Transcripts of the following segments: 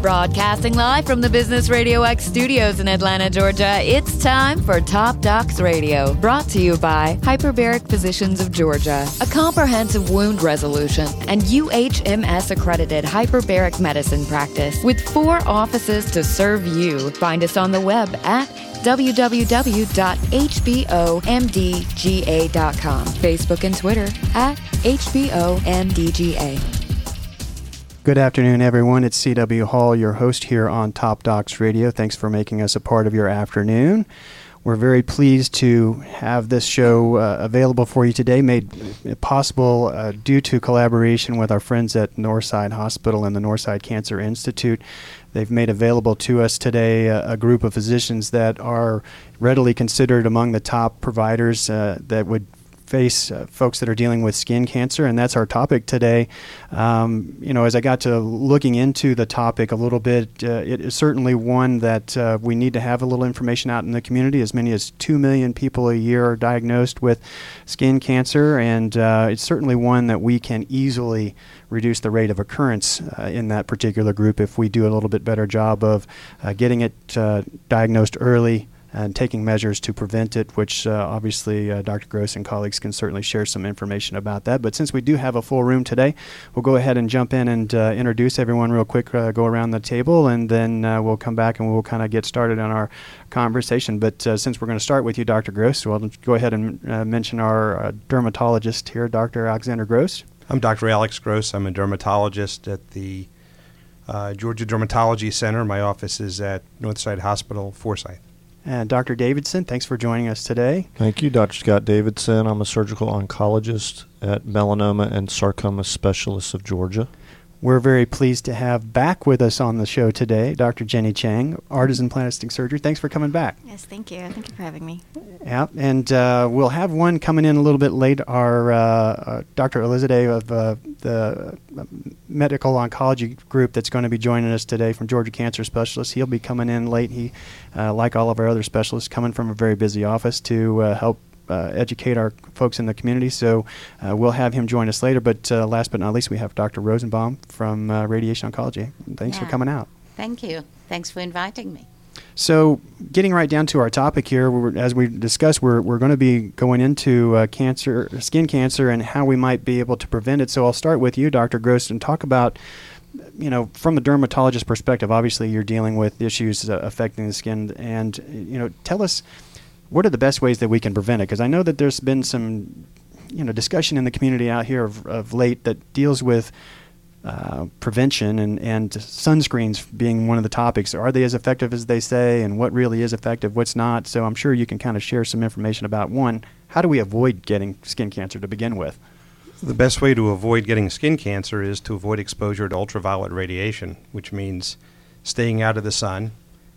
Broadcasting live from the Business Radio X studios in Atlanta, Georgia, it's time for Top Docs Radio, brought to you by Hyperbaric Physicians of Georgia, a comprehensive wound resolution and UHMS accredited hyperbaric medicine practice with four offices to serve you. Find us on the web at www.hbomdga.com, Facebook and Twitter at HBOMDGA. Good afternoon, everyone. It's C.W. Hall, your host here on Top Docs Radio. Thanks for making us a part of your afternoon. We're very pleased to have this show uh, available for you today, made possible uh, due to collaboration with our friends at Northside Hospital and the Northside Cancer Institute. They've made available to us today a, a group of physicians that are readily considered among the top providers uh, that would face uh, folks that are dealing with skin cancer, and that's our topic today. Um, you know, as I got to looking into the topic a little bit, uh, it is certainly one that uh, we need to have a little information out in the community. As many as 2 million people a year are diagnosed with skin cancer, and uh, it's certainly one that we can easily reduce the rate of occurrence uh, in that particular group if we do a little bit better job of uh, getting it diagnosed early and taking measures to prevent it, which uh, obviously uh, Dr. Gross and colleagues can certainly share some information about that. But since we do have a full room today, we'll go ahead and jump in and uh, introduce everyone real quick, uh, go around the table, and then uh, we'll come back and we'll kind of get started on our conversation. But uh, since we're going to start with you, Dr. Gross, we'll go ahead and mention our dermatologist here, Dr. Alexander Gross. I'm Dr. Alex Gross. I'm a dermatologist at the Georgia Dermatology Center. My office is at Northside Hospital, Forsyth. And Dr. Davidson, thanks for joining us today. Thank you, Dr. Scott Davidson. I'm a surgical oncologist at Melanoma and Sarcoma Specialists of Georgia. We're very pleased to have back with us on the show today Dr. Jenny Chang, Artisan Plastic Surgery. Thanks for coming back. Yes, thank you. Thank you for having me. Yeah, and uh, we'll have one coming in a little bit late. Our uh, uh, Dr. Elizabeth of uh, the medical oncology group that's going to be joining us today from Georgia Cancer Specialists. He'll be coming in late. He, uh, like all of our other specialists, coming from a very busy office to uh, help uh, educate our folks in the community. So uh, we'll have him join us later. But uh, last but not least, we have Dr. Rosenbaum from Radiation Oncology. Thanks yeah. for coming out. Thank you. Thanks for inviting me. So, getting right down to our topic here, as we discussed, we're, we're going to be going into uh, cancer, skin cancer, and how we might be able to prevent it. So, I'll start with you, Dr. Gross, and talk about, you know, from a dermatologist perspective. Obviously, you're dealing with issues uh, affecting the skin, and you know, tell us what are the best ways that we can prevent it? Because I know that there's been some, you know, discussion in the community out here of, of late that deals with uh, prevention and, and sunscreens being one of the topics. Are they as effective as they say, and what really is effective, what's not? So I'm sure you can kind of share some information about one. How do we avoid getting skin cancer to begin with? The best way to avoid getting skin cancer is to avoid exposure to ultraviolet radiation, which means staying out of the sun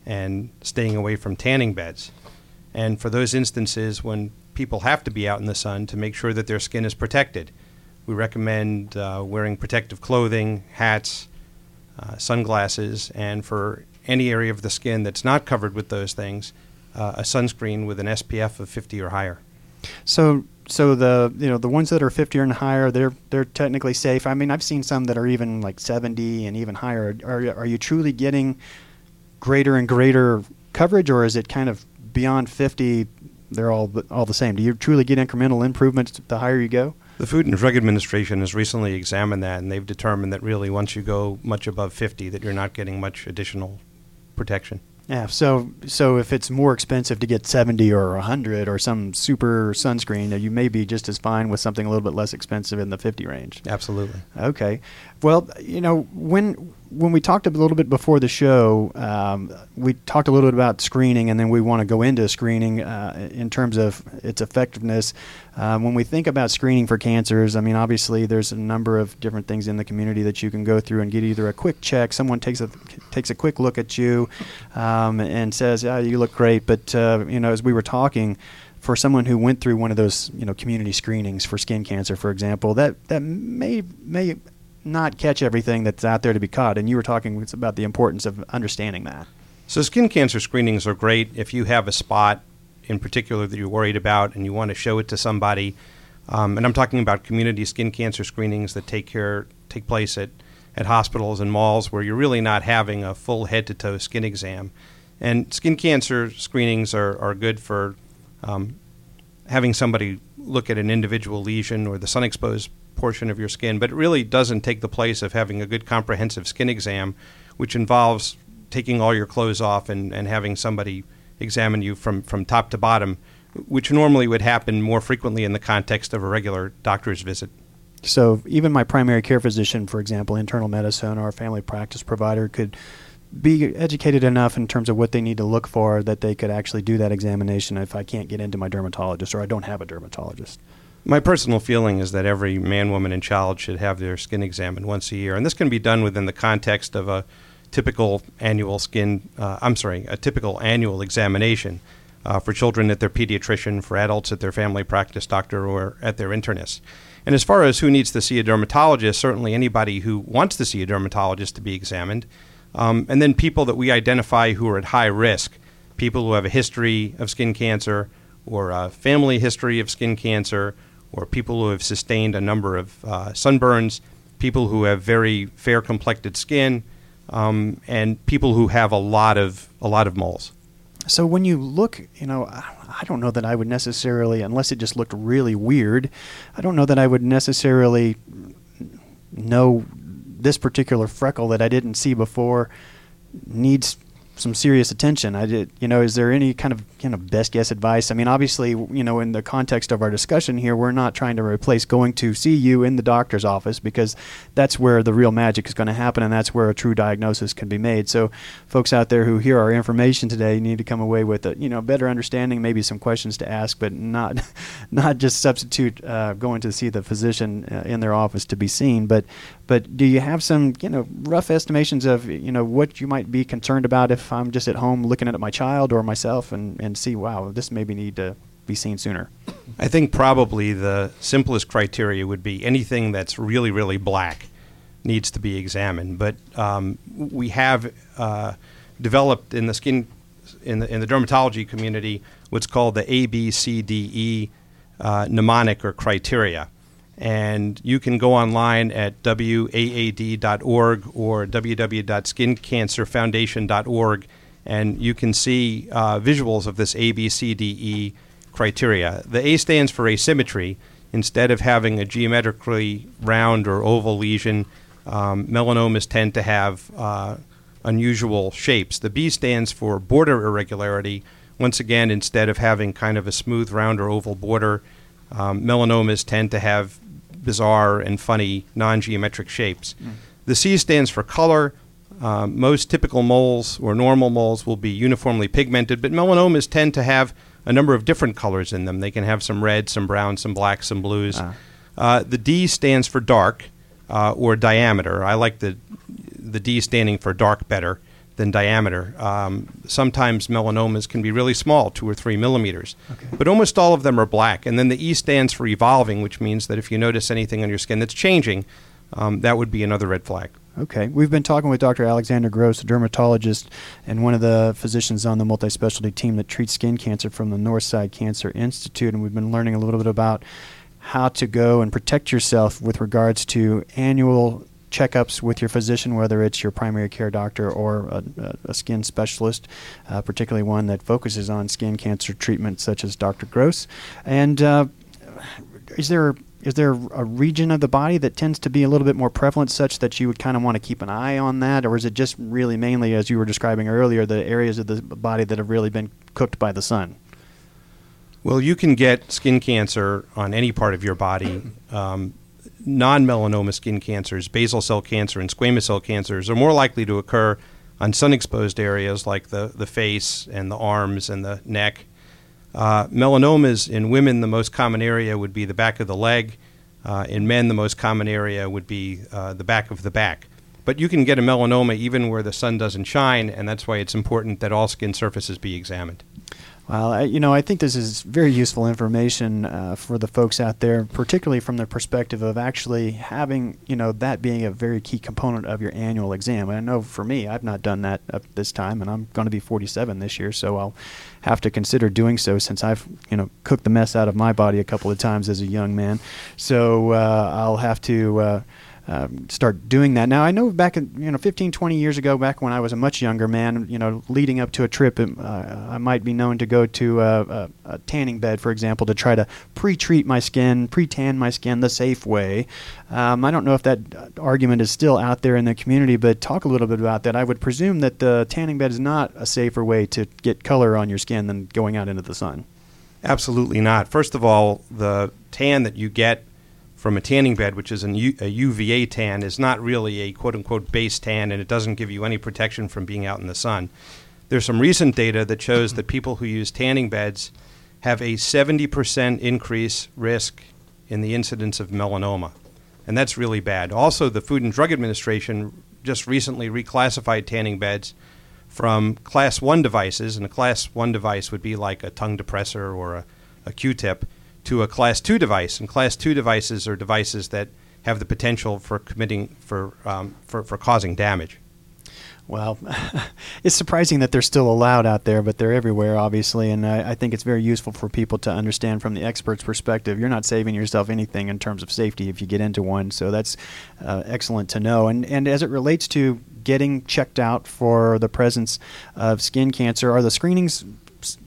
and staying away from tanning beds. And for those instances when people have to be out in the sun to make sure that their skin is protected, we recommend uh, wearing protective clothing, hats, uh, sunglasses, and for any area of the skin that's not covered with those things, uh, a sunscreen with an SPF of 50 or higher. So, so the you know the ones that are 50 or higher, they're they're technically safe. I mean, I've seen some that are even like 70 and even higher. Are are you truly getting greater and greater coverage, or is it kind of beyond 50? They're all all the same. Do you truly get incremental improvements the higher you go? The Food and Drug Administration has recently examined that, and they've determined that really once you go much above 50, that you're not getting much additional protection. Yeah, so so if it's more expensive to get 70 or 100 or some super sunscreen, you may be just as fine with something a little bit less expensive in the 50 range. Absolutely. Okay. Well, you know, when when we talked a little bit before the show, um, we talked a little bit about screening, and then we want to go into screening uh, in terms of its effectiveness. Um, when we think about screening for cancers, I mean, obviously, there's a number of different things in the community that you can go through and get either a quick check, someone takes a takes a quick look at you, um, and says, "Yeah, you look great," but uh, you know, as we were talking for someone who went through one of those you know community screenings for skin cancer, for example, that that may may not catch everything that's out there to be caught. And you were talking about the importance of understanding that. So, skin cancer screenings are great if you have a spot in particular that you're worried about and you want to show it to somebody. Um, and I'm talking about community skin cancer screenings that take care take place at at hospitals and malls where you're really not having a full head to toe skin exam. And skin cancer screenings are, are good for um, having somebody look at an individual lesion or the sun exposed portion of your skin, but it really doesn't take the place of having a good comprehensive skin exam, which involves taking all your clothes off and, and having somebody examine you from, from top to bottom, which normally would happen more frequently in the context of a regular doctor's visit. So even my primary care physician, for example, internal medicine or a family practice provider could be educated enough in terms of what they need to look for that they could actually do that examination if I can't get into my dermatologist or I don't have a dermatologist. My personal feeling is that every man, woman, and child should have their skin examined once a year, and this can be done within the context of a typical annual skin. Uh, I'm sorry, a typical annual examination uh, for children at their pediatrician, for adults at their family practice doctor, or at their internist. And as far as who needs to see a dermatologist, certainly anybody who wants to see a dermatologist to be examined. Um, and then people that we identify who are at high risk, people who have a history of skin cancer or a family history of skin cancer or people who have sustained a number of uh, sunburns, people who have very fair complected skin, um, and people who have a lot of a lot of moles. So when you look, you know, I don't know that I would necessarily, unless it just looked really weird, I don't know that I would necessarily know this particular freckle that I didn't see before needs some serious attention. I did, you know, is there any kind of kind of best guess advice? I mean, obviously, you know, in the context of our discussion here, we're not trying to replace going to see you in the doctor's office because that's where the real magic is going to happen and that's where a true diagnosis can be made. So, folks out there who hear our information today need to come away with a, you know, better understanding, maybe some questions to ask, but not not just substitute uh, going to see the physician uh, in their office to be seen, but but do you have some, you know, rough estimations of, you know, what you might be concerned about if I'm just at home looking at my child or myself and, and see, wow, this maybe need to be seen sooner? I think probably the simplest criteria would be anything that's really, really black needs to be examined. But um, we have uh, developed in the skin, in the, in the dermatology community, what's called the ABCDE uh, mnemonic or criteria. And you can go online at waad.org or www.skincancerfoundation.org and you can see uh, visuals of this ABCDE criteria. The A stands for asymmetry. Instead of having a geometrically round or oval lesion, um, melanomas tend to have uh, unusual shapes. The B stands for border irregularity. Once again, instead of having kind of a smooth, round, or oval border, um, melanomas tend to have bizarre and funny non geometric shapes. Mm. The C stands for color. Um, most typical moles or normal moles will be uniformly pigmented, but melanomas tend to have a number of different colors in them. They can have some red, some brown, some black, some blues. Ah. Uh, the D stands for dark uh, or diameter. I like the the D standing for dark better than diameter. Um, sometimes melanomas can be really small, two or three millimeters, okay. but almost all of them are black. And then the E stands for evolving, which means that if you notice anything on your skin that's changing, um, that would be another red flag. Okay. We've been talking with Dr. Alexander Gross, a dermatologist and one of the physicians on the multi specialty team that treats skin cancer from the Northside Cancer Institute. And we've been learning a little bit about how to go and protect yourself with regards to annual checkups with your physician, whether it's your primary care doctor or a, a skin specialist, uh, particularly one that focuses on skin cancer treatment, such as Dr. Gross. And uh, is there is there a region of the body that tends to be a little bit more prevalent, such that you would kind of want to keep an eye on that, or is it just really mainly, as you were describing earlier, the areas of the body that have really been cooked by the sun? Well, you can get skin cancer on any part of your body. Um, non melanoma skin cancers, basal cell cancer, and squamous cell cancers are more likely to occur on sun exposed areas like the, the face and the arms and the neck uh, melanomas in women, the most common area would be the back of the leg. Uh, in men, the most common area would be uh, the back of the back. But you can get a melanoma even where the sun doesn't shine, and that's why it's important that all skin surfaces be examined. Well, I, you know, I think this is very useful information uh, for the folks out there, particularly from the perspective of actually having, you know, that being a very key component of your annual exam. And I know for me, I've not done that up this time, and I'm going to be 47 this year, so I'll have to consider doing so since I've, you know, cooked the mess out of my body a couple of times as a young man. So uh, I'll have to. Uh, um, start doing that. Now I know back in you know 15, 20 years ago, back when I was a much younger man, you know, leading up to a trip, uh, I might be known to go to a, a, a, tanning bed, for example, to try to pre-treat my skin, pre-tan my skin the safe way. Um, I don't know if that argument is still out there in the community, but talk a little bit about that. I would presume that the tanning bed is not a safer way to get color on your skin than going out into the sun. Absolutely not. First of all, the tan that you get from a tanning bed, which is an U- a UVA tan, is not really a quote unquote base tan and it doesn't give you any protection from being out in the sun. There's some recent data that shows that people who use tanning beds have a 70% increase risk in the incidence of melanoma. And that's really bad. Also, the Food and Drug Administration just recently reclassified tanning beds from class 1 devices, and a class 1 device would be like a tongue depressor or a, a Q tip, to a class 2 device. And class 2 devices are devices that have the potential for committing, for, um, for, for causing damage. Well, it's surprising that they're still allowed out there, but they're everywhere, obviously. And I, I, think it's very useful for people to understand from the expert's perspective. You're not saving yourself anything in terms of safety if you get into one. So that's uh, excellent to know. And and as it relates to getting checked out for the presence of skin cancer, are the screenings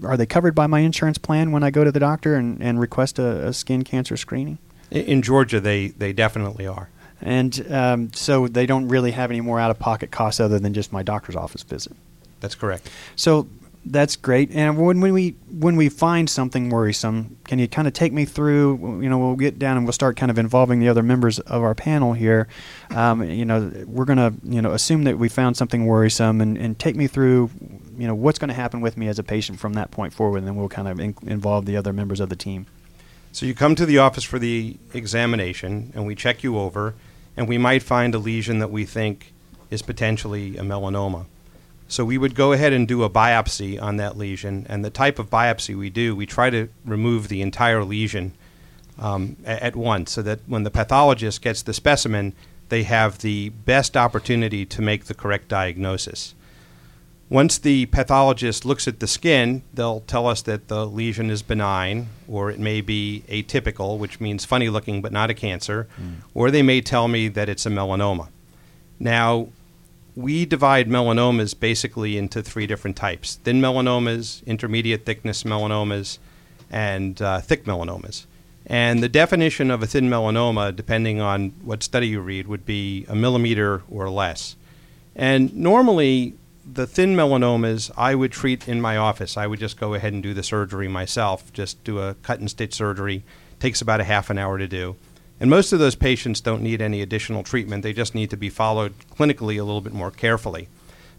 are they covered by my insurance plan when I go to the doctor and, and request a, a skin cancer screening? In Georgia, they, they definitely are and um, so they don't really have any more out of pocket costs other than just my doctor's office visit. That's correct. So that's great. And when, when we when we find something worrisome, can you kind of take me through? You know, we'll get down and we'll start kind of involving the other members of our panel here. Um, you know, we're gonna you know assume that we found something worrisome and, and take me through. You know, what's going to happen with me as a patient from that point forward, and then we'll kind of in- involve the other members of the team. So you come to the office for the examination, and we check you over, and we might find a lesion that we think is potentially a melanoma. So we would go ahead and do a biopsy on that lesion, and the type of biopsy we do, we try to remove the entire lesion um, at once, so that when the pathologist gets the specimen, they have the best opportunity to make the correct diagnosis. Once the pathologist looks at the skin, they'll tell us that the lesion is benign, or it may be atypical, which means funny looking but not a cancer, mm. or they may tell me that it's a melanoma. Now, we divide melanomas basically into three different types thin melanomas, intermediate thickness melanomas, and uh, thick melanomas. And the definition of a thin melanoma, depending on what study you read, would be a millimeter or less. And normally, the thin melanomas I would treat in my office. I would just go ahead and do the surgery myself, just do a cut and stitch surgery. Takes about a half an hour to do. And most of those patients don't need any additional treatment. They just need to be followed clinically a little bit more carefully.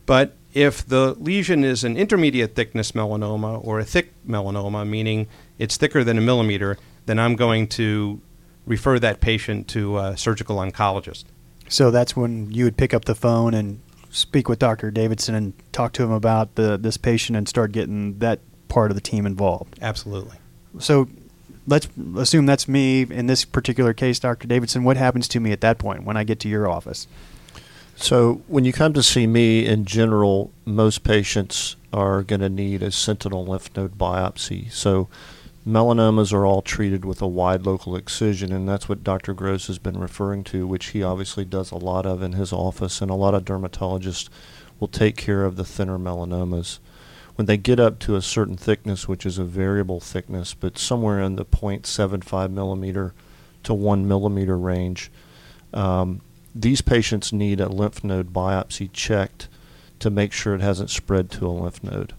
But if the lesion is an intermediate thickness melanoma or a thick melanoma, meaning it's thicker than a millimeter, then I'm going to refer that patient to a surgical oncologist. So that's when you would pick up the phone and speak with Dr. Davidson and talk to him about the this patient and start getting that part of the team involved. Absolutely. So let's assume that's me in this particular case, Dr. Davidson. What happens to me at that point when I get to your office? So when you come to see me, in general, most patients are going to need a sentinel lymph node biopsy. So melanomas are all treated with a wide local excision, and that's what Dr. Gross has been referring to, which he obviously does a lot of in his office, and a lot of dermatologists will take care of the thinner melanomas. When they get up to a certain thickness, which is a variable thickness, but somewhere in the 0.75 millimeter to 1 millimeter range, um, these patients need a lymph node biopsy checked to make sure it hasn't spread to a lymph node.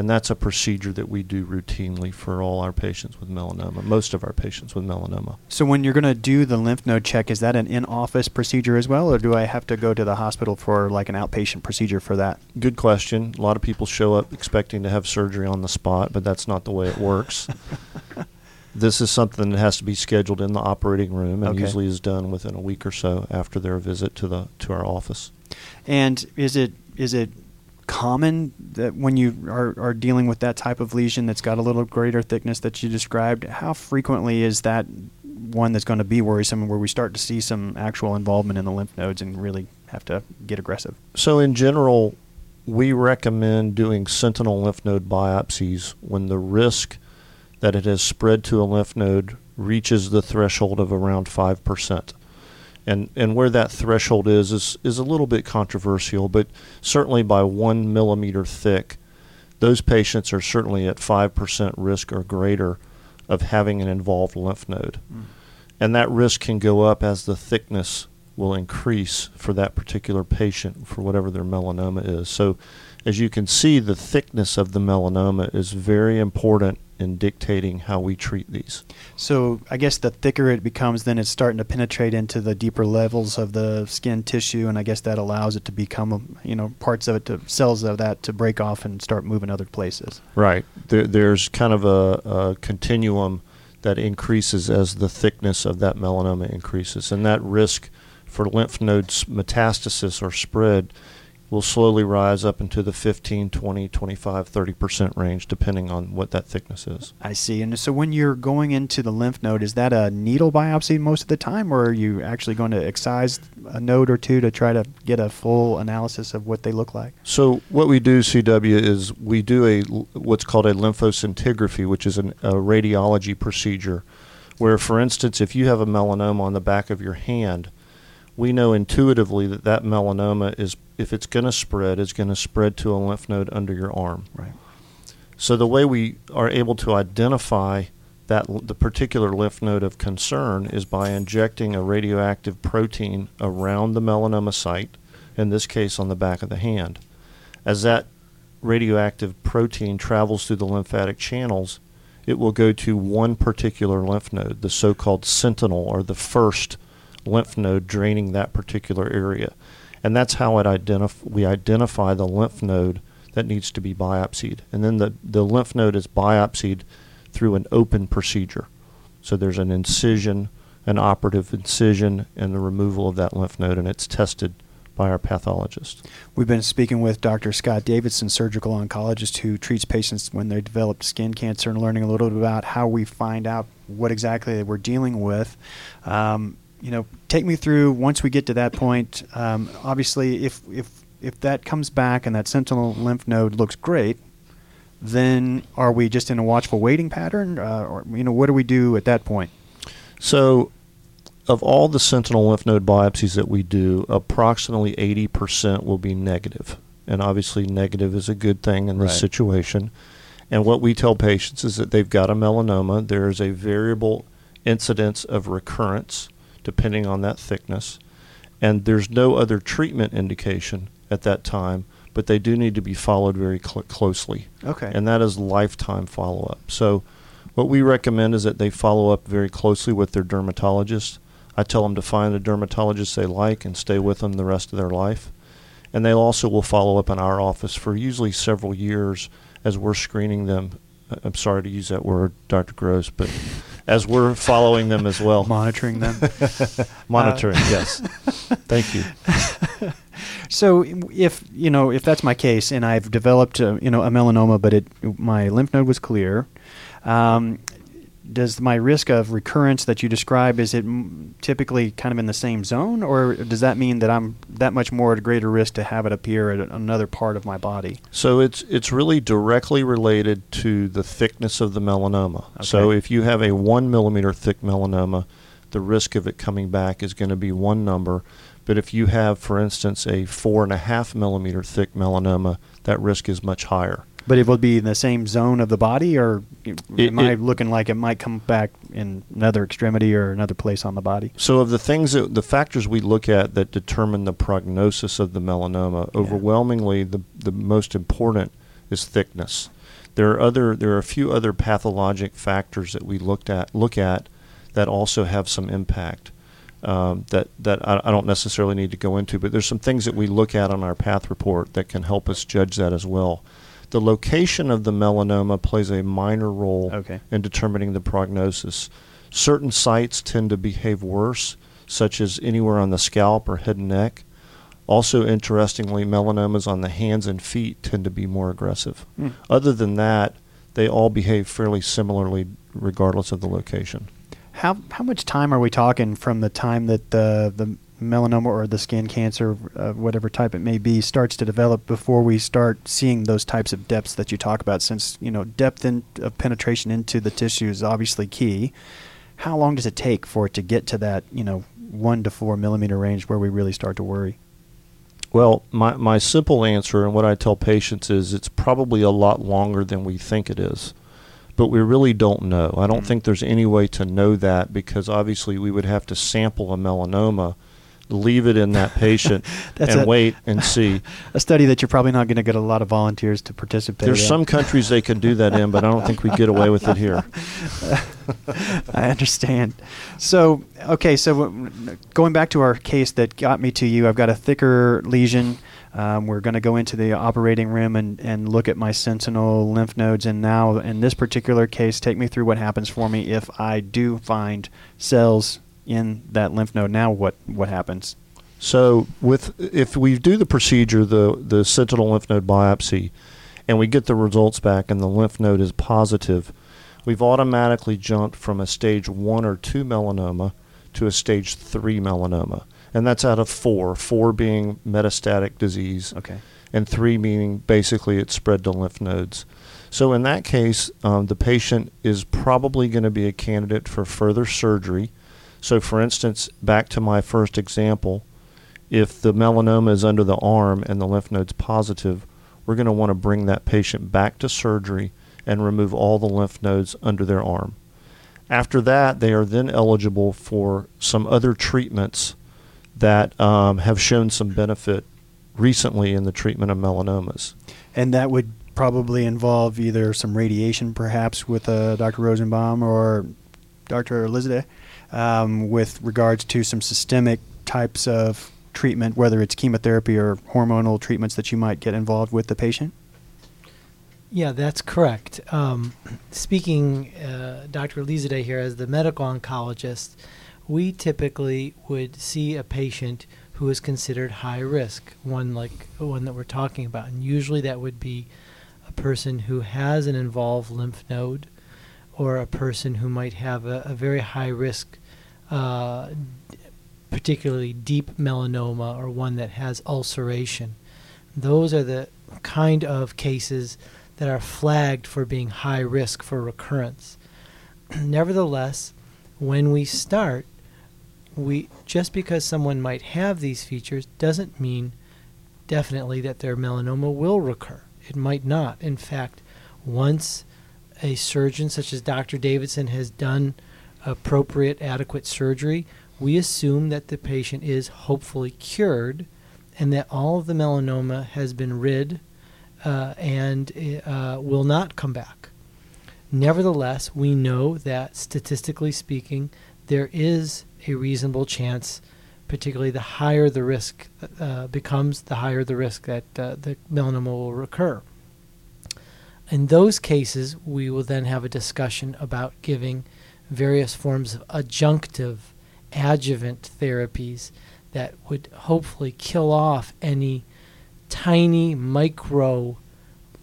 And that's a procedure that we do routinely for all our patients with melanoma, most of our patients with melanoma. So, when you're going to do the lymph node check, is that an in office procedure as well, or do I have to go to the hospital for like an outpatient procedure for that? Good question. A lot of people show up expecting to have surgery on the spot, but that's not the way it works. this is something that has to be scheduled in the operating room and okay. usually is done within a week or so after their visit to the to our office. And is it is it common that when you are, are dealing with that type of lesion that's got a little greater thickness that you described, how frequently is that one that's going to be worrisome where we start to see some actual involvement in the lymph nodes and really have to get aggressive? So, in general, we recommend doing sentinel lymph node biopsies when the risk that it has spread to a lymph node reaches the threshold of around 5%. And, and where that threshold is, is is a little bit controversial, but certainly by one millimeter thick, those patients are certainly at 5% risk or greater of having an involved lymph node. Mm. And that risk can go up as the thickness will increase for that particular patient for whatever their melanoma is. So, as you can see, the thickness of the melanoma is very important in dictating how we treat these. So I guess the thicker it becomes, then it's starting to penetrate into the deeper levels of the skin tissue, and I guess that allows it to become, you know, parts of it, to cells of that to break off and start moving other places. Right. There, there's kind of a, a continuum that increases as the thickness of that melanoma increases, and that risk for lymph nodes metastasis or spread will slowly rise up into the 15, 20, 25, 30% range, depending on what that thickness is. I see. And so when you're going into the lymph node, is that a needle biopsy most of the time, or are you actually going to excise a node or two to try to get a full analysis of what they look like? So what we do, CW, is we do a what's called a lymphoscintigraphy, which is an, a radiology procedure, where, for instance, if you have a melanoma on the back of your hand, we know intuitively that that melanoma is, if it's going to spread, is going to spread to a lymph node under your arm. Right. So the way we are able to identify that the particular lymph node of concern is by injecting a radioactive protein around the melanoma site, in this case on the back of the hand. As that radioactive protein travels through the lymphatic channels, it will go to one particular lymph node, the so-called sentinel or the first lymph node draining that particular area. And that's how it identif- we identify the lymph node that needs to be biopsied. And then the, the lymph node is biopsied through an open procedure. So there's an incision, an operative incision, and the removal of that lymph node, and it's tested by our pathologist. We've been speaking with Dr. Scott Davidson, surgical oncologist who treats patients when they develop skin cancer, and learning a little bit about how we find out what exactly we're dealing with. Um, you know, take me through once we get to that point. Um, obviously, if if if that comes back and that sentinel lymph node looks great, then are we just in a watchful waiting pattern, uh, or you know, what do we do at that point? So, of all the sentinel lymph node biopsies that we do, approximately 80% will be negative. And obviously, negative is a good thing in this Right. situation. And what we tell patients is that they've got a melanoma. There is a variable incidence of recurrence depending on that thickness. And there's no other treatment indication at that time, but they do need to be followed very cl- closely Okay. and that is lifetime follow up. So, what we recommend is that they follow up very closely with their dermatologist. I tell them to find a dermatologist they like and stay with them the rest of their life. And they also will follow up in our office for usually several years as we're screening them. I- I'm sorry to use that word, Dr. Gross, but as we're following them as well. monitoring them. Monitoring, Uh, yes. Thank you. So if you know if that's my case and I've developed a, you know a melanoma, but it my lymph node was clear, um, does my risk of recurrence that you describe is it m- typically kind of in the same zone, or does that mean that I'm that much more at a greater risk to have it appear at another part of my body? So it's it's really directly related to the thickness of the melanoma. So if you have a one millimeter thick melanoma, the risk of it coming back is going to be one number. But if you have, for instance, a four and a half millimeter thick melanoma, that risk is much higher. But it will be in the same zone of the body, or It- am I it- looking like it might come back in another extremity or another place on the body? So of the things that the factors we look at that determine the prognosis of the melanoma, Yeah. overwhelmingly the the most important is thickness. There are other there are a few other pathologic factors that we looked at look at that also have some impact. Um, that that I, I don't necessarily need to go into, but there's some things that we look at on our path report that can help us judge that as well. The location of the melanoma plays a minor role Okay. in determining the prognosis. Certain sites tend to behave worse, such as anywhere on the scalp or head and neck. Also, interestingly, melanomas on the hands and feet tend to be more aggressive. Hmm. Other than that, they all behave fairly similarly regardless of the location. How how much time are we talking from the time that the the melanoma or the skin cancer, uh, whatever type it may be, starts to develop before we start seeing those types of depths that you talk about? Since you know depth in, of penetration into the tissue is obviously key. How long does it take for it to get to that you know one to four millimeter range where we really start to worry? Well, my, my simple answer and what I tell patients is it's probably a lot longer than we think it is. But we really don't know. I don't Mm. think there's any way to know that because obviously we would have to sample a melanoma, leave it in that patient, That's and a- wait and see. A study that you're probably not going to get a lot of volunteers to participate There's in. some countries they could do that in, but I don't think we get away with it here. I understand. So, okay, so going back to our case that got me to you, I've got a thicker lesion. Um, we're going to go into the operating room and, and look at my sentinel lymph nodes. And now, in this particular case, take me through what happens for me if I do find cells in that lymph node. Now, what, what happens? So with if we do the procedure, the the sentinel lymph node biopsy, and we get the results back and the lymph node is positive, we've automatically jumped from a stage one or two melanoma to a stage three melanoma. And that's out of four, four being metastatic disease Okay. and three meaning basically it's spread to lymph nodes. So in that case, um, the patient is probably going to be a candidate for further surgery. So for instance, back to my first example, if the melanoma is under the arm and the lymph node's positive, we're going to want to bring that patient back to surgery and remove all the lymph nodes under their arm. After that, they are then eligible for some other treatments that um, have shown some benefit recently in the treatment of melanomas. And that would probably involve either some radiation, perhaps, with uh, Dr. Rosenbaum or Dr. Elizabeth, um, with regards to some systemic types of treatment, whether it's chemotherapy or hormonal treatments that you might get involved with the patient. Yeah, that's correct. Um, speaking, uh, Dr. Lizade here, as the medical oncologist, we typically would see a patient who is considered high risk, one like one that we're talking about. And usually that would be a person who has an involved lymph node or a person who might have a, a very high risk, uh, particularly deep melanoma or one that has ulceration. Those are the kind of cases that are flagged for being high risk for recurrence. Nevertheless, when we start, we just because someone might have these features doesn't mean definitely that their melanoma will recur. It might not. In fact, once a surgeon such as Dr. Davidson has done appropriate adequate surgery, we assume that the patient is hopefully cured and that all of the melanoma has been rid uh, and uh, will not come back. Nevertheless, we know that statistically speaking, there is a reasonable chance, particularly the higher the risk uh, becomes, the higher the risk that uh, the melanoma will recur. In those cases, we will then have a discussion about giving various forms of adjunctive, adjuvant therapies that would hopefully kill off any tiny micro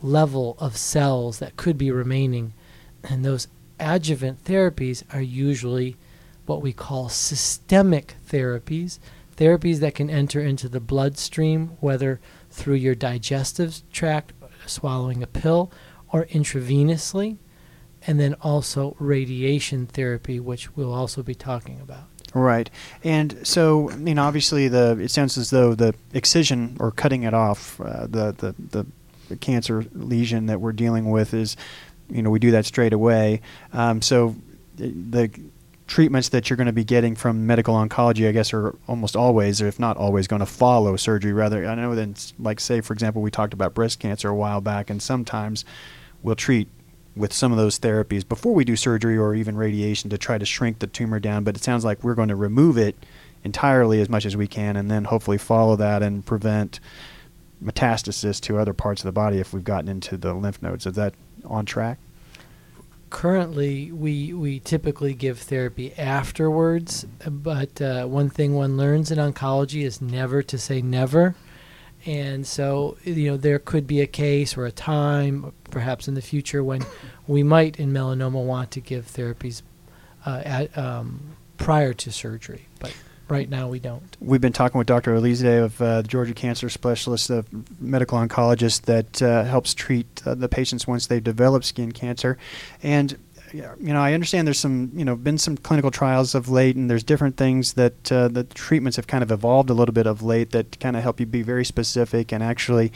level of cells that could be remaining. And those adjuvant therapies are usually what we call systemic therapies, therapies that can enter into the bloodstream, whether through your digestive tract, swallowing a pill, or intravenously, and then also radiation therapy, which we'll also be talking about. Right, and so I mean, obviously, the it sounds as though the excision or cutting it off, uh, the, the the cancer lesion that we're dealing with is, you know, we do that straight away. Um, so the, the treatments that you're going to be getting from medical oncology, I guess, are almost always, or if not always, going to follow surgery. Rather, I know that, like, say, for example, we talked about breast cancer a while back, and sometimes we'll treat with some of those therapies before we do surgery or even radiation to try to shrink the tumor down. But it sounds like we're going to remove it entirely as much as we can, and then hopefully follow that and prevent metastasis to other parts of the body if we've gotten into the lymph nodes. Is that on track? Currently, we, we typically give therapy afterwards, but uh, one thing one learns in oncology is never to say never. And so, you know, there could be a case or a time, perhaps in the future, when we might in melanoma want to give therapies uh, at, um, prior to surgery. But right now, we don't. We've been talking with Dr. Elise of uh, the Georgia Cancer Specialist, a medical oncologist that uh, helps treat uh, the patients once they've developed skin cancer. And you know, I understand there's some, you know, been some clinical trials of late, and there's different things that uh, the treatments have kind of evolved a little bit of late that kind of help you be very specific and actually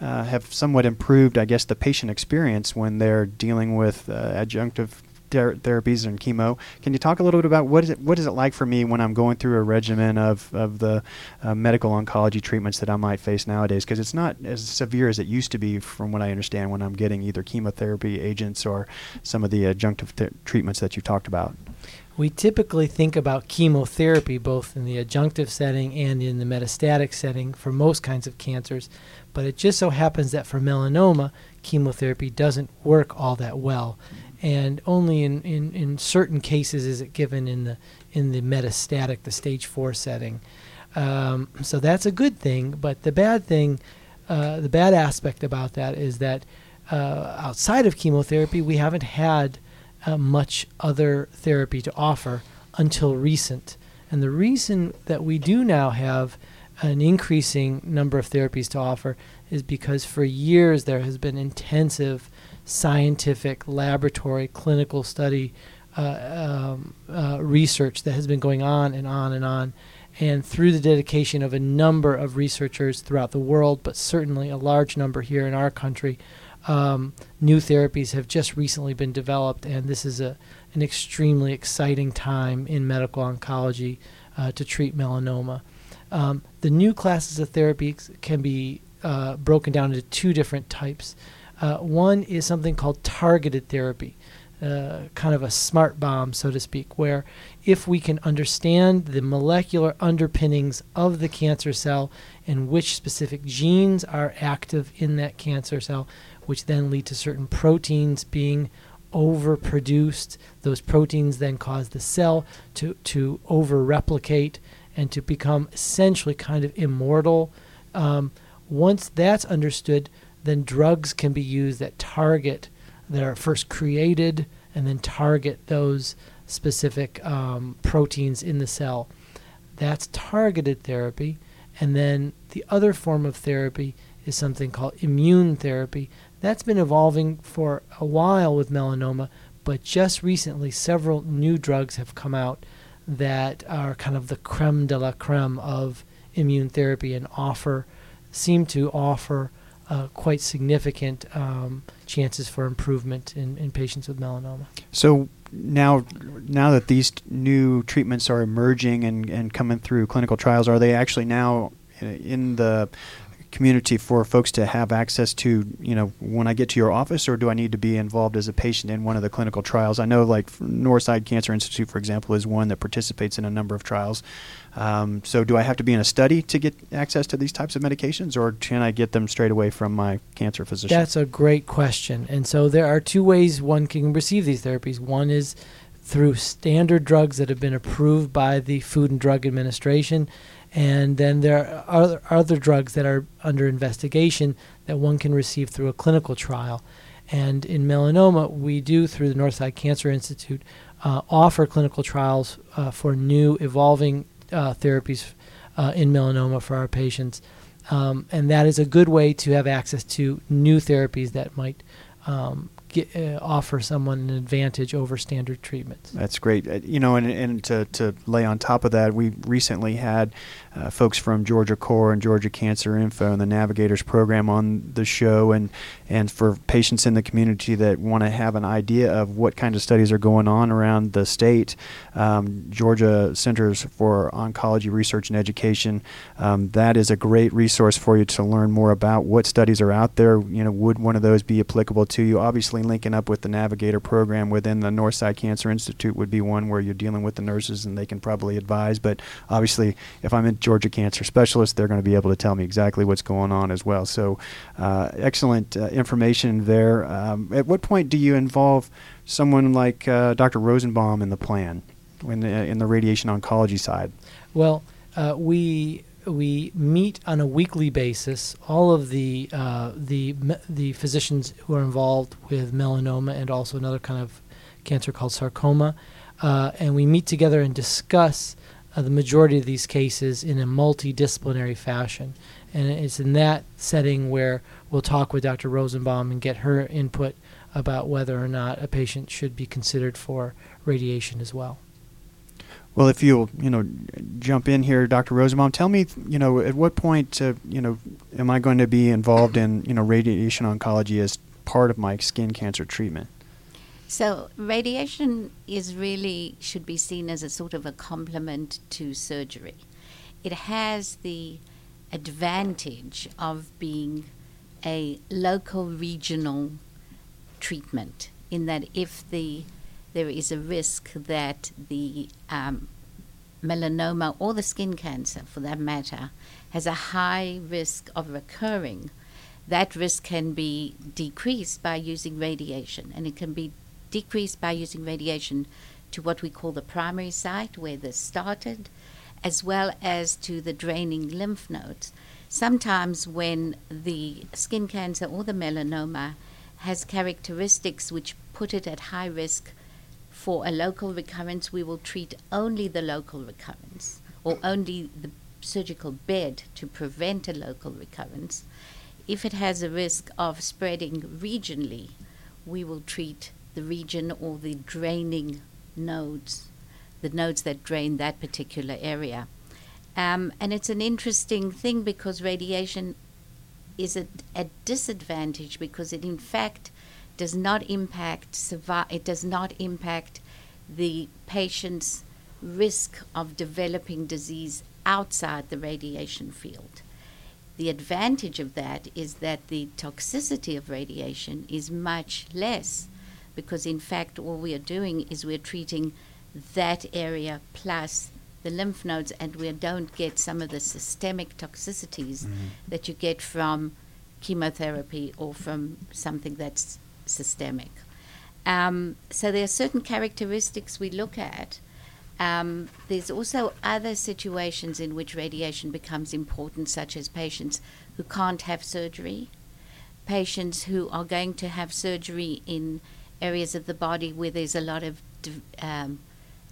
uh, have somewhat improved, I guess, the patient experience when they're dealing with uh, adjunctive ther- therapies and chemo. Can you talk a little bit about what is it what is it like for me when I'm going through a regimen of of the uh, medical oncology treatments that I might face nowadays? Because it's not as severe as it used to be, from what I understand, when I'm getting either chemotherapy agents or some of the adjunctive th- treatments that you talked about. We typically think about chemotherapy both in the adjunctive setting and in the metastatic setting for most kinds of cancers, but it just so happens that for melanoma, chemotherapy doesn't work all that well and only in, in, in certain cases is it given in the in the metastatic, the stage four setting. Um, so that's a good thing, but the bad thing, uh, the bad aspect about that is that uh, outside of chemotherapy, we haven't had uh, much other therapy to offer until recent. And the reason that we do now have an increasing number of therapies to offer is because for years there has been intensive scientific laboratory clinical study uh, um, uh, research that has been going on and on and on. And through the dedication of a number of researchers throughout the world, but certainly a large number here in our country, um, new therapies have just recently been developed, and this is a, an extremely exciting time in medical oncology uh, to treat melanoma. Um, the new classes of therapies can be uh, broken down into two different types. Uh, one is something called targeted therapy, uh, kind of a smart bomb, so to speak, where if we can understand the molecular underpinnings of the cancer cell and which specific genes are active in that cancer cell, which then lead to certain proteins being overproduced, those proteins then cause the cell to, to over replicate and to become essentially kind of immortal. Um, once that's understood, then drugs can be used that target that are first created and then target those specific um, proteins in the cell. That's targeted therapy. And then the other form of therapy is something called immune therapy. That's been evolving for a while with melanoma, but just recently several new drugs have come out that are kind of the creme de la creme of immune therapy and offer seem to offer uh, quite significant um, chances for improvement in, in patients with melanoma. So now, now that these new treatments are emerging and, and coming through clinical trials, are they actually now in the community for folks to have access to, you know, when I get to your office, or do I need to be involved as a patient in one of the clinical trials? I know, like Northside Cancer Institute, for example, is one that participates in a number of trials. Um, so, do I have to be in a study to get access to these types of medications, or can I get them straight away from my cancer physician? That's a great question. And so, there are two ways one can receive these therapies. One is through standard drugs that have been approved by the Food and Drug Administration and then there are other, other drugs that are under investigation that one can receive through a clinical trial. And in melanoma, we do, through the Northside Cancer Institute, uh, offer clinical trials uh, for new evolving uh, therapies uh, in melanoma for our patients. Um, and that is a good way to have access to new therapies that might um, get, uh, offer someone an advantage over standard treatments. That's great. Uh, you know, and, and to, to lay on top of that, we recently had uh, folks from Georgia Core and Georgia Cancer Info and the Navigators program on the show, and and for patients in the community that want to have an idea of what kind of studies are going on around the state, um, Georgia Centers for Oncology Research and Education, um, that is a great resource for you to learn more about what studies are out there. You know, would one of those be applicable to you? Obviously, linking up with the Navigator program within the Northside Cancer Institute would be one where you're dealing with the nurses and they can probably advise. But obviously, if I'm a Georgia Cancer Specialist, they're going to be able to tell me exactly what's going on as well. So, uh, excellent uh, information there. Um, at what point do you involve someone like uh, Dr. Rosenbaum in the plan, in the, in the radiation oncology side? Well, uh, we we meet on a weekly basis. All of the uh, the the physicians who are involved with melanoma and also another kind of cancer called sarcoma, uh, and we meet together and discuss uh, the majority of these cases in a multidisciplinary fashion. And it's in that setting where we'll talk with Dr. Rosenbaum and get her input about whether or not a patient should be considered for radiation as well. Well, if you'll, you know, jump in here, Dr. Rosenbaum, tell me, you know, at what point, uh, you know, am I going to be involved in, you know, radiation oncology as part of my skin cancer treatment? So radiation is really should be seen as a sort of a complement to surgery. It has the advantage of being a local regional treatment in that if the there is a risk that the um, melanoma or the skin cancer, for that matter, has a high risk of recurring, that risk can be decreased by using radiation, and it can be decreased by using radiation to what we call the primary site where this started, as well as to the draining lymph nodes. Sometimes, when the skin cancer or the melanoma has characteristics which put it at high risk for a local recurrence, we will treat only the local recurrence or only the surgical bed to prevent a local recurrence. If it has a risk of spreading regionally, we will treat the region or the draining nodes, the nodes that drain that particular area. Um, and it's an interesting thing because radiation is at a disadvantage because it, in fact, does not impact survi- it does not impact the patient's risk of developing disease outside the radiation field. The advantage of that is that the toxicity of radiation is much less because in fact all we are doing is we're treating that area plus the lymph nodes and we don't get some of the systemic toxicities Mm-hmm. that you get from chemotherapy or from something that's systemic. Um, so there are certain characteristics we look at. Um, there's also other situations in which radiation becomes important, such as patients who can't have surgery, patients who are going to have surgery in areas of the body where there's a lot of de- um,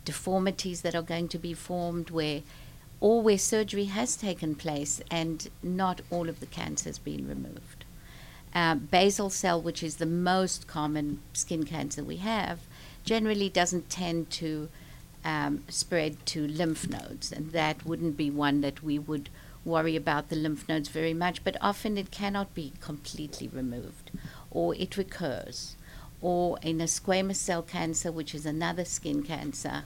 deformities that are going to be formed, where or where surgery has taken place and not all of the cancer has been removed. Um, basal cell, which is the most common skin cancer we have, generally doesn't tend to um, spread to lymph nodes, and that wouldn't be one that we would worry about the lymph nodes very much, but often it cannot be completely removed, or it recurs. Or in a squamous cell cancer, which is another skin cancer,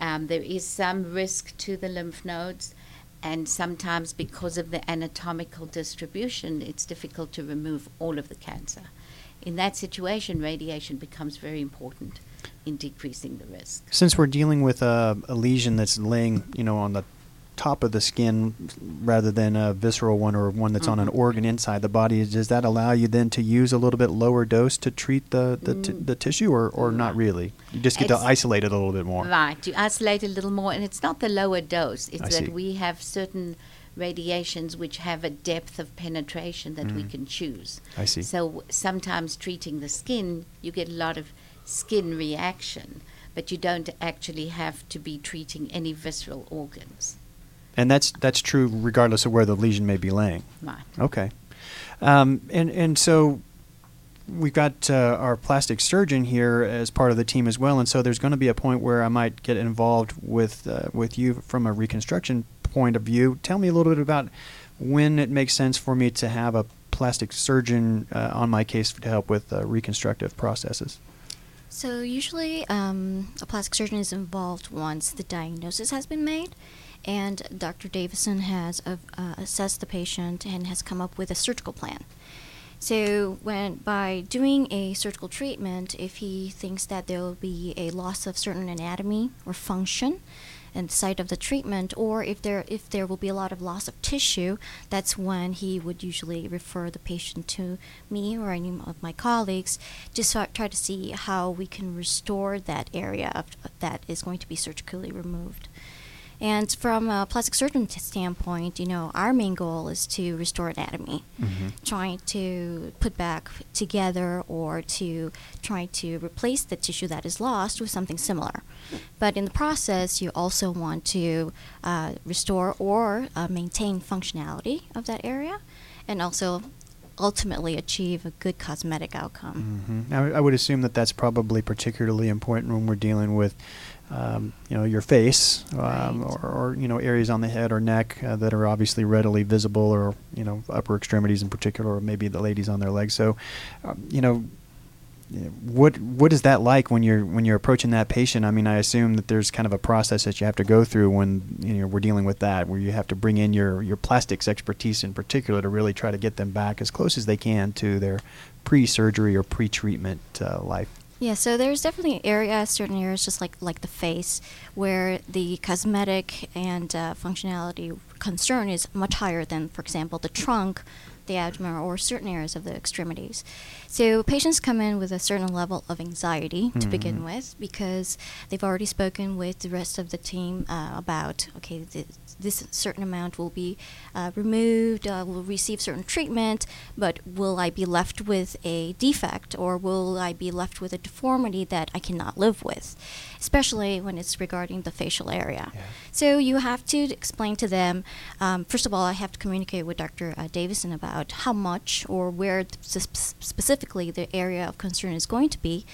um, there is some risk to the lymph nodes, and sometimes because of the anatomical distribution, it's difficult to remove all of the cancer. In that situation, radiation becomes very important in decreasing the risk. Since we're dealing with a, a lesion that's laying, you know, on the top of the skin rather than a visceral one or one that's on an Mhm. organ inside the body, does that allow you then to use a little bit lower dose to treat the the, t- Mm. the tissue, or, or not really? You just get to isolate it a little bit more. Right, you isolate a little more, and it's not the lower dose. It's I that see. we have certain radiations which have a depth of penetration that we Mm. can choose. I see. So sometimes treating the skin, you get a lot of skin reaction, but you don't actually have to be treating any visceral organs. And that's that's true regardless of where the lesion may be laying. Right. Okay. Um, and and so we've got uh, our plastic surgeon here as part of the team as well, and so there's going to be a point where I might get involved with uh, with you from a reconstruction point of view. Tell me a little bit about when it makes sense for me to have a plastic surgeon uh, on my case to help with uh, reconstructive processes. So usually, um, a plastic surgeon is involved once the diagnosis has been made, and Dr. Davison has uh, assessed the patient and has come up with a surgical plan. So when by doing a surgical treatment, if he thinks that there will be a loss of certain anatomy or function and site of the treatment, or if there if there will be a lot of loss of tissue, that's when he would usually refer the patient to me or any of my colleagues to sort try to see how we can restore that area of, that is going to be surgically removed. And from a plastic surgeon t- standpoint, you know, our main goal is to restore anatomy, Mm-hmm. trying to put back together or to try to replace the tissue that is lost with something similar. But in the process, you also want to uh, restore or uh, maintain functionality of that area and also ultimately achieve a good cosmetic outcome. hmm I, I would assume that that's probably particularly important when we're dealing with, um, you know, your face, um, Right. or, or you know, areas on the head or neck uh, that are obviously readily visible, or you know, upper extremities in particular, or maybe the ladies on their legs. So, um, you know. What what is that like when you're when you're approaching that patient? I mean, I assume that there's kind of a process that you have to go through when you know we're dealing with that, where you have to bring in your your plastics expertise in particular to really try to get them back as close as they can to their pre-surgery or pre-treatment uh, life. Yeah, so there's definitely areas, certain areas, just like like the face, where the cosmetic and uh, functionality concern is much higher than, for example, the trunk, the abdomen, or certain areas of the extremities. So patients come in with a certain level of anxiety to begin with because they've already spoken with the rest of the team uh, about okay, th- this certain amount will be uh, removed, uh, will receive certain treatment, but will I be left with a defect or will I be left with a deformity that I cannot live with, especially when it's regarding the facial area. Yeah. So you have to explain to them. Um, first of all, I have to communicate with Dr. Uh, Davison about how much or where sp- specifically the area of concern is going to be.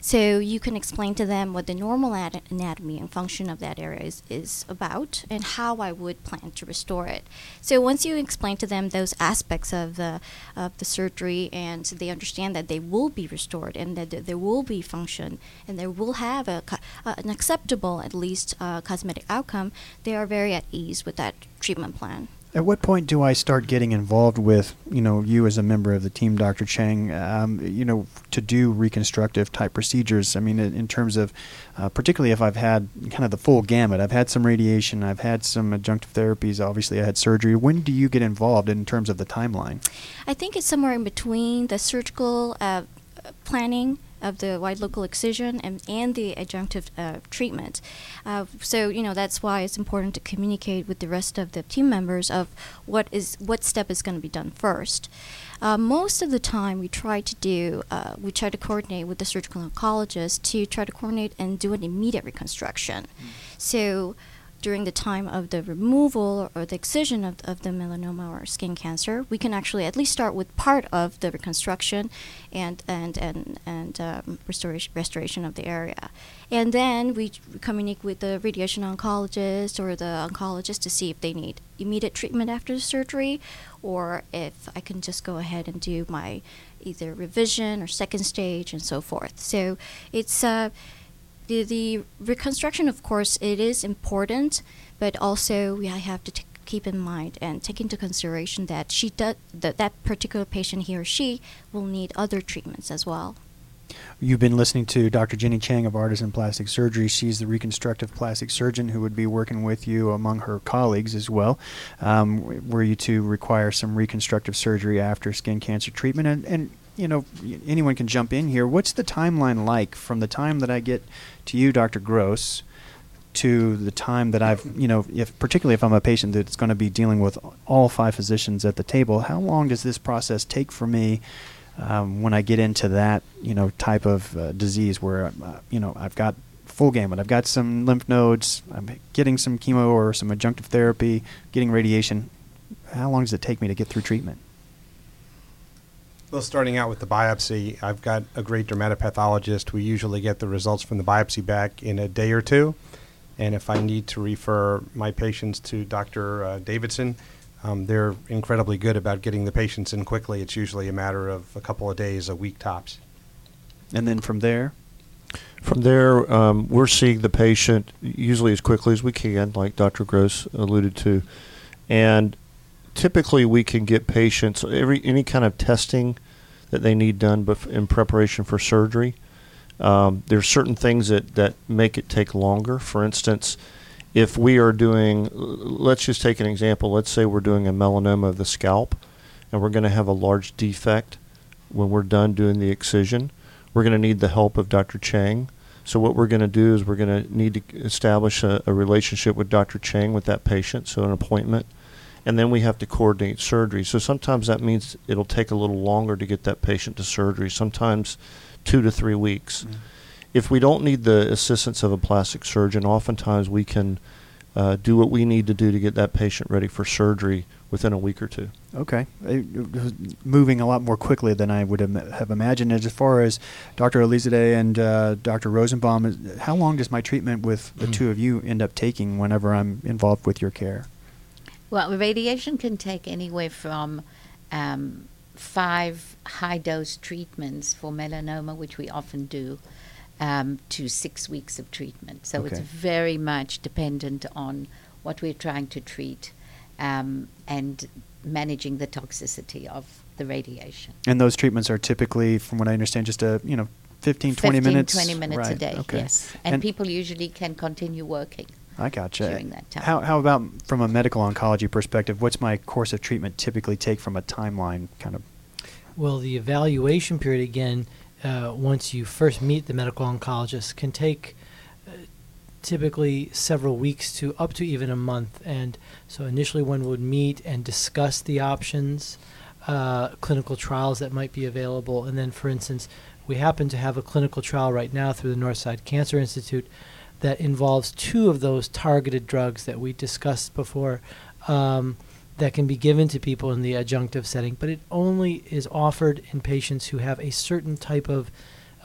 So you can explain to them what the normal ad- anatomy and function of that area is, is about and how I would plan to restore it. So once you explain to them those aspects of the of the surgery and they understand that they will be restored and that th- there will be function and they will have a uh, an acceptable at least uh, cosmetic outcome, they are very at ease with that treatment plan. At what point do I start getting involved with, you know, you as a member of the team, Dr. Chang, um, you know, to do reconstructive type procedures? I mean, in, in terms of, uh, particularly if I've had kind of the full gamut, I've had some radiation, I've had some adjunctive therapies, obviously I had surgery. When do you get involved in terms of the timeline? I think it's somewhere in between the surgical uh, planning of the wide local excision and, and the adjunctive uh, treatment. Uh, so you know that's why it's important to communicate with the rest of the team members of what is what step is going to be done first. Uh, most of the time, we try to do uh, we try to coordinate with the surgical oncologist to try to coordinate and do an immediate reconstruction. So during the time of the removal or the excision of, of the melanoma or skin cancer, we can actually at least start with part of the reconstruction and and and and um, restoration restoration of the area, and then we communicate with the radiation oncologist or the oncologist to see if they need immediate treatment after the surgery, or if I can just go ahead and do my either revision or second stage and so forth. So it's uh, the, the reconstruction, of course, it is important, but also we have to t- keep in mind and take into consideration that she does that that particular patient, he or she, will need other treatments as well. You've been listening to Dr. Jenny Chang of Artisan Plastic Surgery. She's the reconstructive plastic surgeon who would be working with you among her colleagues as well. Um, were you to require some reconstructive surgery after skin cancer treatment? And, and you know, anyone can jump in here. What's the timeline like from the time that I get to you, Dr. Gross, to the time that I've, you know, if particularly if I'm a patient that's going to be dealing with all five physicians at the table, how long does this process take for me? um, when I get into that you know type of uh, disease where uh, you know I've got full gamut. I've got some lymph nodes. I'm getting some chemo or some adjunctive therapy, getting radiation. How long does it take me to get through treatment? Well, starting out with the biopsy, I've got a great dermatopathologist. We usually get the results from the biopsy back in a day or two. And if I need to refer my patients to Dr. Uh, Davidson, um, they're incredibly good about getting the patients in quickly. It's usually a matter of a couple of days, a week tops. And then from there, From there, um, we're seeing the patient usually as quickly as we can, like Dr. Gross alluded to, and typically we can get patients every any kind of testing that they need done, in preparation for surgery. Um, there's certain things that, that make it take longer. For instance, if we are doing, let's just take an example. Let's say we're doing a melanoma of the scalp, and we're going to have a large defect when we're done doing the excision. We're going to need the help of Dr. Chang So what we're going to do is we're going to need to establish a, a relationship with Dr. Chang with that patient, so an appointment, and then we have to coordinate surgery. So sometimes that means it'll take a little longer to get that patient to surgery. Sometimes two to three weeks. Mm. If we don't need the assistance of a plastic surgeon, oftentimes we can uh, do what we need to do to get that patient ready for surgery within a week or two. Okay, was moving a lot more quickly than I would have imagined. As far as Dr. Elizalde and uh, Dr. Rosenbaum, how long does my treatment with the two of you end up taking whenever I'm involved with your care? Well, radiation can take anywhere from um, five high dose treatments for melanoma, which we often do, um, to six weeks of treatment. So it's very much dependent on what we're trying to treat um, and managing the toxicity of the radiation. And those treatments are typically, from what I understand, just a you know 15, 20 15, minutes. 20 minutes a day, Okay. yes. And, people usually can continue working. I gotcha. during that time. How, how about from a medical oncology perspective? What's my course of treatment typically take from a timeline kind of? Well, the evaluation period, again, uh, once you first meet the medical oncologist, can take uh, typically several weeks to up to even a month. And so initially, one would meet and discuss the options, uh, clinical trials that might be available. And then, for instance, we happen to have a clinical trial right now through the Northside Cancer Institute that involves two of those targeted drugs that we discussed before. Um, that can be given to people in the adjunctive setting, but it only is offered in patients who have a certain type of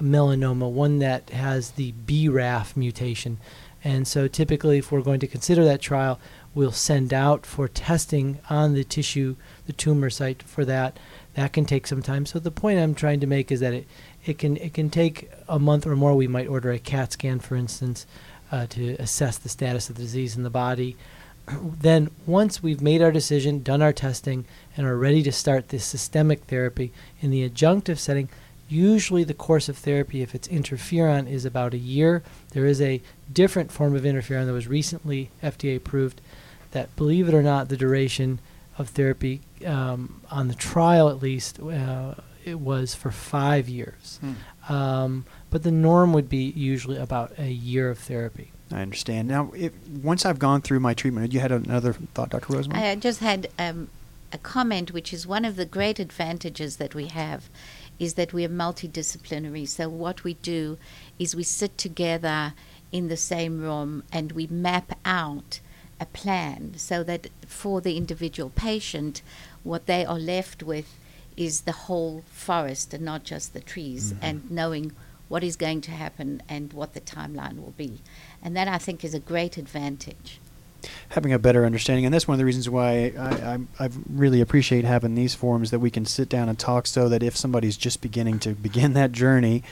melanoma, one that has the BRAF mutation. And so typically, if we're going to consider that trial, we'll send out for testing on the tissue, the tumor site for that. That can take some time. So the point I'm trying to make is that it, it can it can take a month or more. We might order a CAT scan, for instance, uh, to assess the status of the disease in the body then once we've made our decision, done our testing, and are ready to start this systemic therapy in the adjunctive setting, usually the course of therapy, if it's interferon, is about a year. There is a different form of interferon that was recently FDA approved that, believe it or not, the duration of therapy um, on the trial at least, uh, it was for five years. Um, but the norm would be usually about a year of therapy. I understand. Now, if, once I've gone through my treatment, you had another thought, Dr. Rosenbaum? I just had um, a comment, which is one of the great advantages that we have, is that we are multidisciplinary. So what we do is we sit together in the same room and we map out a plan so that for the individual patient, what they are left with is the whole forest and not just the trees, and knowing what is going to happen and what the timeline will be. And that I think is a great advantage. having a better understanding, and that's one of the reasons why I, I, I really appreciate having these forums that we can sit down and talk, so that if somebody's just beginning to begin that journey,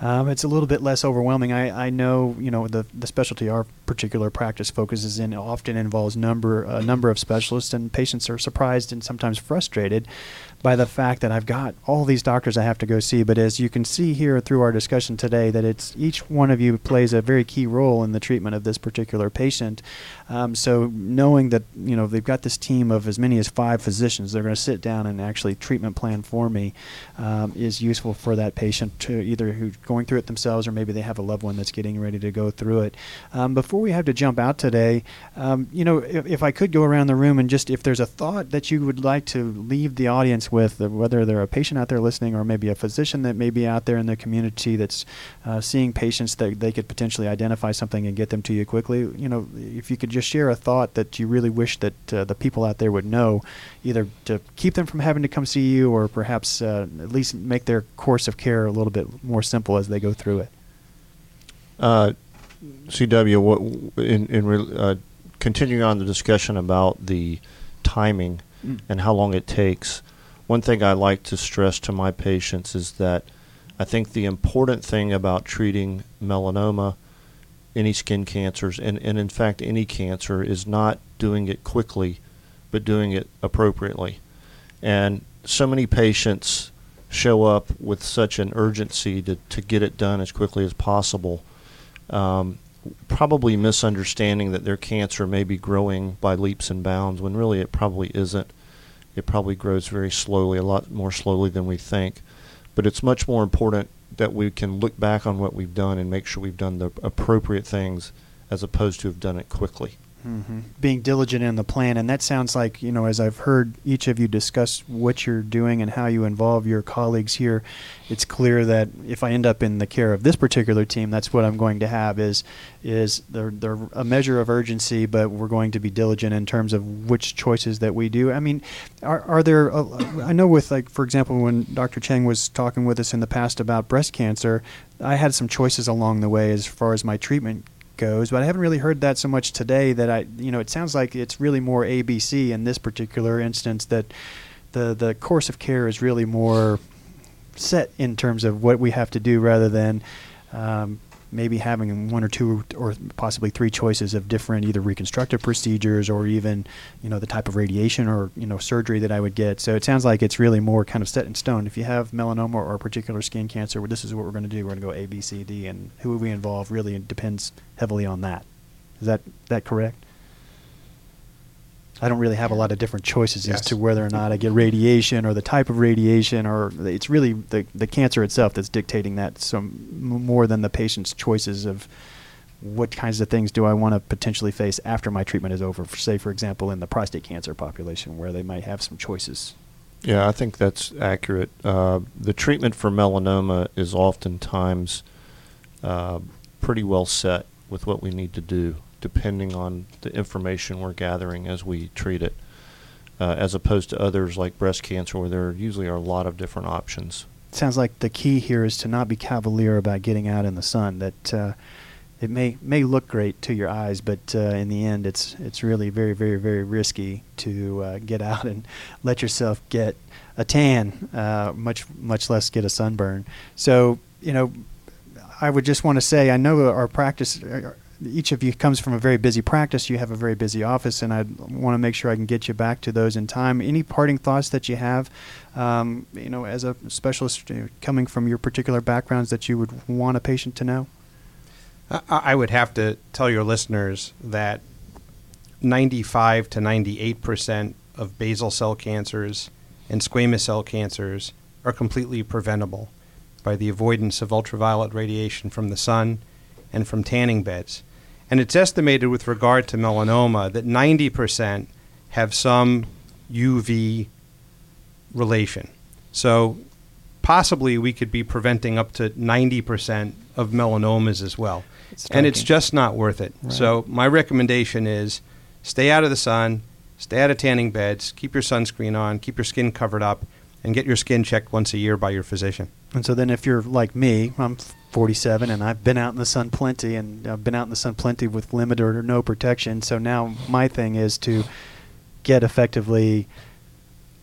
um, it's a little bit less overwhelming. I, I know you know the the specialty our particular practice focuses in often involves number a number of specialists, and patients are surprised and sometimes frustrated by the fact that I've got all these doctors I have to go see. But as you can see here through our discussion today, that it's each one of you plays a very key role in the treatment of this particular patient. Um, so knowing that you know they've got this team of as many as five physicians, they're going to sit down and actually treatment plan for me um, is useful for that patient to either who's going through it themselves or maybe they have a loved one that's getting ready to go through it. Um, before we have to jump out today, um, you know, if, if I could go around the room and just if there's a thought that you would like to leave the audience with, uh, whether they're a patient out there listening or maybe a physician that may be out there in the community that's uh, seeing patients that they could potentially identify something and get them to you quickly, you know, if you could just share a thought that you really wish that uh, the people out there would know, either to keep them from having to come see you or perhaps uh, at least make their course of care a little bit more simple as they go through it. Uh, CW, what in in uh, continuing on the discussion about the timing Mm. and how long it takes, one thing I like to stress to my patients is that I think the important thing about treating melanoma, any skin cancers, and, and in fact any cancer, is not doing it quickly, but doing it appropriately. And so many patients show up with such an urgency to, to get it done as quickly as possible um, probably misunderstanding that their cancer may be growing by leaps and bounds when really it probably isn't. It probably grows very slowly, a lot more slowly than we think. But it's much more important that we can look back on what we've done and make sure we've done the appropriate things as opposed to have done it quickly. Hmm Being diligent in the plan, and that sounds like you know, as I've heard each of you discuss what you're doing and how you involve your colleagues here, it's clear that if I end up in the care of this particular team, that's what I'm going to have is is there there a measure of urgency, but we're going to be diligent in terms of which choices that we do. I mean, are are there? Uh, I know with like for example, when Dr. Cheng was talking with us in the past about breast cancer, I had some choices along the way as far as my treatment goes, but I haven't really heard that so much today that I, you know, it sounds like it's really more ABC in this particular instance that the the course of care is really more set in terms of what we have to do rather than um, maybe having one or two or possibly three choices of different either reconstructive procedures or even you know the type of radiation or you know surgery that I would get. So it sounds like it's really more kind of set in stone. If you have melanoma or a particular skin cancer, well, this is what we're going to do. We're going to go A, B, C, D, and who we involve really depends heavily on that. Is that that correct? I don't really have a lot of different choices as to whether or not I get radiation or the type of radiation, or it's really the the cancer itself that's dictating that some m- more than the patient's choices of what kinds of things do I want to potentially face after my treatment is over. For, say, for example, in the prostate cancer population, where they might have some choices. Yeah, I think that's accurate. Uh, the treatment for melanoma is oftentimes uh, pretty well set with what we need to do, depending on the information we're gathering as we treat it, uh, as opposed to others like breast cancer, where there usually are a lot of different options. sounds like the key here is to not be cavalier about getting out in the sun. That uh, it may may look great to your eyes, but uh, in the end, it's it's really very very very risky to uh, get out and let yourself get a tan, uh, much much less get a sunburn. So you know, I would just want to say I know our practice. Each of you comes from a very busy practice. You have a very busy office, and I want to make sure I can get you back to those in time. Any parting thoughts that you have, um, you know, as a specialist uh, coming from your particular backgrounds that you would want a patient to know? I, I would have to tell your listeners that 95 to 98 percent of basal cell cancers and squamous cell cancers are completely preventable by the avoidance of ultraviolet radiation from the sun and from tanning beds. And it's estimated with regard to melanoma that 90 percent have some UV relation. So possibly we could be preventing up to 90% of melanomas as well. And it's just not worth it. Right. So my recommendation is stay out of the sun, stay out of tanning beds, keep your sunscreen on, keep your skin covered up, and get your skin checked once a year by your physician. And so then, if you're like me, I'm 47 and I've been out in the sun plenty, and I've been out in the sun plenty with limited or no protection. So now my thing is to get effectively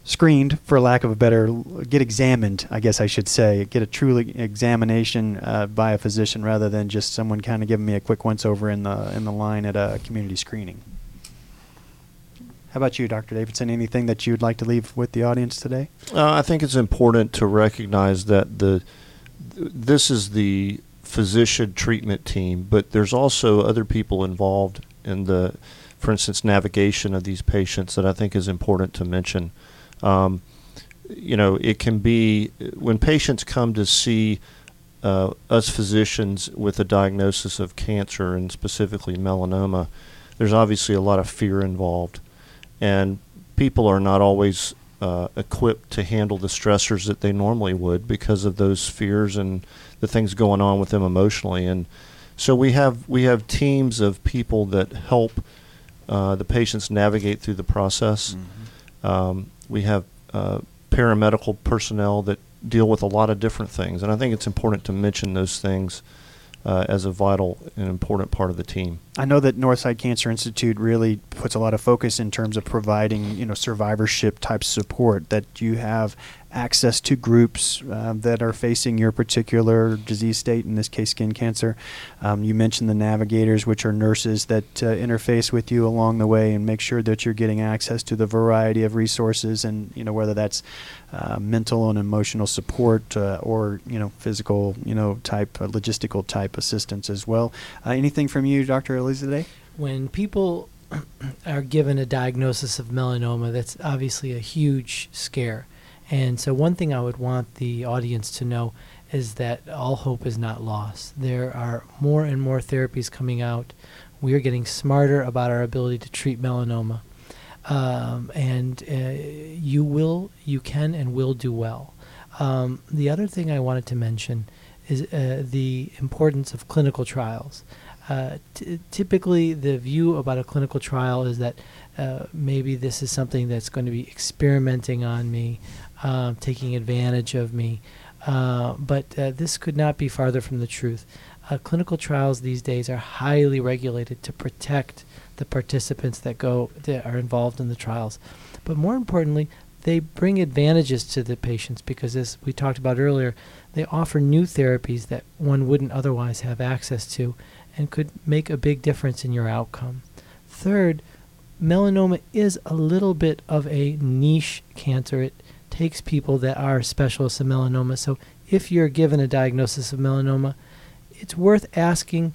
screened, for lack of a better, get examined. I guess I should say, get a truly examination uh, by a physician rather than just someone kind of giving me a quick once over in the in the line at a community screening. How about you, Dr. Davidson? Anything that you'd like to leave with the audience today? Uh, I think it's important to recognize that the th- this is the physician treatment team, but there's also other people involved in the, for instance, navigation of these patients that I think is important to mention. Um, you know, it can be when patients come to see uh, us physicians with a diagnosis of cancer and specifically melanoma, there's obviously a lot of fear involved, and people are not always uh, equipped to handle the stressors that they normally would because of those fears and the things going on with them emotionally. And so we have we have teams of people that help uh, the patients navigate through the process. Um, we have uh, paramedical personnel that deal with a lot of different things, and I think it's important to mention those things uh, as a vital and important part of the team. I know that Northside Cancer Institute really puts a lot of focus in terms of providing, you know, survivorship type support. That you have access to groups uh, that are facing your particular disease state, in this case, skin cancer. Um, you mentioned the navigators, which are nurses that uh, interface with you along the way and make sure that you're getting access to the variety of resources, and you know whether that's uh, mental and emotional support uh, or you know physical, you know type uh, logistical type assistance as well. Uh, anything from you, Dr. Elizalde? when people are given a diagnosis of melanoma, that's obviously a huge scare. And so, one thing I would want the audience to know is that all hope is not lost. There are more and more therapies coming out. We are getting smarter about our ability to treat melanoma. Um, and uh, you will, you can, and will do well. Um, the other thing I wanted to mention is uh, the importance of clinical trials. Uh, t- typically, the view about a clinical trial is that uh, maybe this is something that's going to be experimenting on me, um, taking advantage of me. Uh, but uh, this could not be farther from the truth. Uh, clinical trials these days are highly regulated to protect the participants that go that are involved in the trials. But more importantly, they bring advantages to the patients because, as we talked about earlier, they offer new therapies that one wouldn't otherwise have access to and could make a big difference in your outcome. Third, melanoma is a little bit of a niche cancer. It takes people that are specialists in melanoma. So if you're given a diagnosis of melanoma, it's worth asking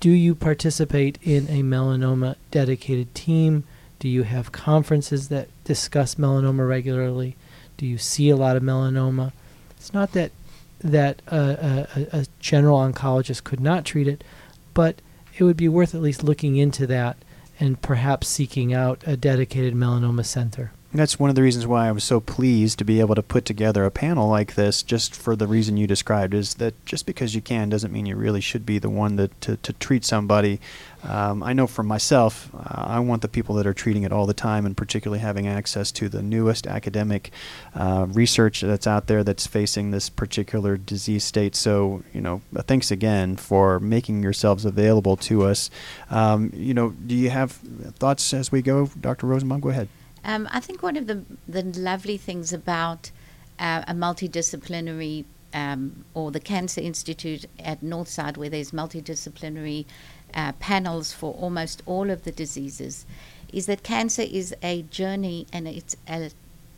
do you participate in a melanoma dedicated team? Do you have conferences that discuss melanoma regularly? Do you see a lot of melanoma? It's not that that uh, uh, a, a, general oncologist could not treat it, but it would be worth at least looking into that and perhaps seeking out a dedicated melanoma center. And that's one of the reasons why I was so pleased to be able to put together a panel like this, just for the reason you described, is that just because you can doesn't mean you really should be the one that, to, to treat somebody. Um, I know for myself, uh, I want the people that are treating it all the time, and particularly having access to the newest academic uh, research that's out there that's facing this particular disease state. So, you know, uh, thanks again for making yourselves available to us. Um, you know, do you have thoughts as we go, Dr. Rosenbaum? Go ahead. Um, I think one of the the lovely things about uh, a multidisciplinary um, or the Cancer Institute at Northside, where there's multidisciplinary uh, panels for almost all of the diseases, is that cancer is a journey and it's a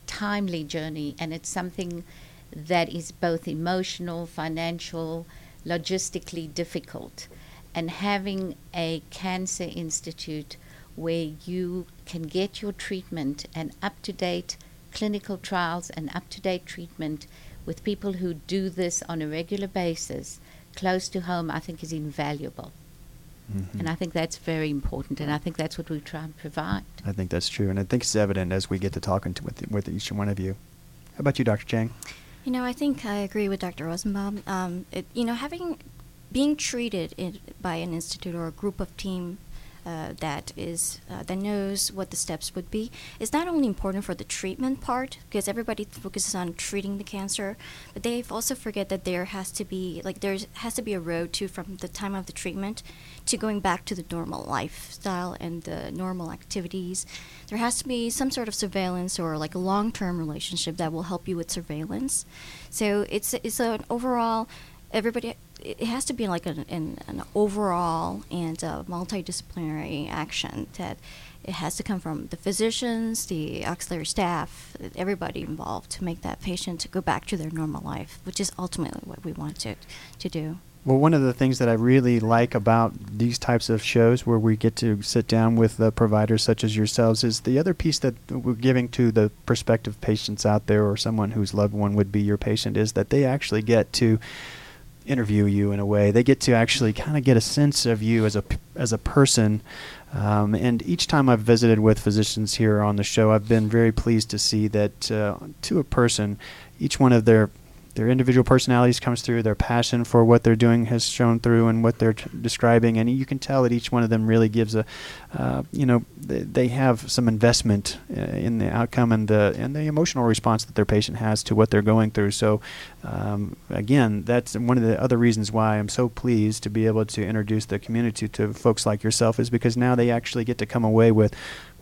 timely journey, and it's something that is both emotional, financial, logistically difficult. And having a cancer institute where you can get your treatment and up to date clinical trials and up to date treatment with people who do this on a regular basis close to home, I think is invaluable. Mm-hmm. And I think that's very important, and I think that's what we try and provide. I think that's true, and I think it's evident as we get to talking to with, with each one of you. How about you, Dr. Chang? You know, I think I agree with Dr. Rosenbaum. Um, it, you know, having being treated in, by an institute or a group of team uh, that is uh, that knows what the steps would be is not only important for the treatment part because everybody focuses on treating the cancer, but they also forget that there has to be like there has to be a road to from the time of the treatment to going back to the normal lifestyle and the normal activities. There has to be some sort of surveillance or like a long-term relationship that will help you with surveillance. So it's it's an overall everybody it has to be like an, an, an overall and multidisciplinary action that it has to come from the physicians, the auxiliary staff, everybody involved to make that patient go back to their normal life, which is ultimately what we want to, to do. Well, one of the things that I really like about these types of shows where we get to sit down with the providers such as yourselves is the other piece that we're giving to the prospective patients out there or someone whose loved one would be your patient is that they actually get to interview you in a way. They get to actually kind of get a sense of you as a as a person. Um, and each time I've visited with physicians here on the show, I've been very pleased to see that uh, to a person, each one of their their individual personalities comes through their passion for what they're doing has shown through and what they're t- describing. And you can tell that each one of them really gives a uh, you know they, they, have some investment uh, in the outcome and the and the emotional response that their patient has to what they're going through. So um, again that's one of the other reasons why I'm so pleased to be able to introduce the community to folks like yourself is because now they actually get to come away with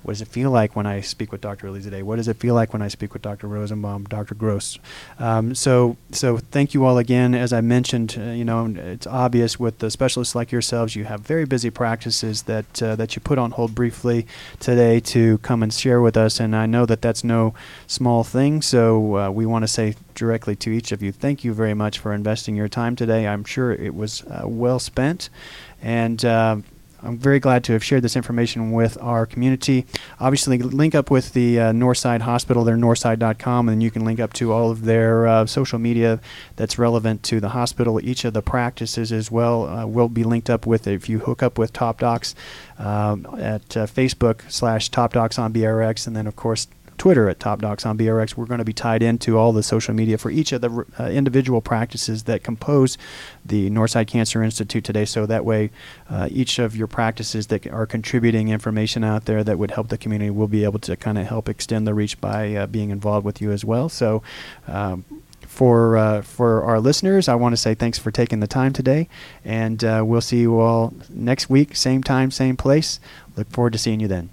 what does it feel like when I speak with Dr. Elizalde? What does it feel like when I speak with Dr. Rosenbaum, Dr. Gross? Um, so, so thank you all again. As I mentioned, uh, you know, it's obvious with the specialists like yourselves, you have very busy practices that uh, that you put on hold briefly today to come and share with us. And I know that that's no small thing. So uh, we want to say directly to each of you, thank you very much for investing your time today. I'm sure it was uh, well spent. And uh, I'm very glad to have shared this information with our community. Obviously, link up with the uh, Northside Hospital, their northside.com, and you can link up to all of their uh, social media that's relevant to the hospital. Each of the practices as well uh, will be linked up with if you hook up with Top Docs um, at uh, Facebook slash Top Docs on BRX, and then of course Twitter at Top Docs on BRX. We're going to be tied into all the social media for each of the uh, individual practices that compose the Northside Cancer Institute today. So that way, uh, each of your practices that are contributing information out there that would help the community will be able to kind of help extend the reach by uh, being involved with you as well. So. Um, for uh, for our listeners, I want to say thanks for taking the time today, and uh, we'll see you all next week, same time, same place. Look forward to seeing you then.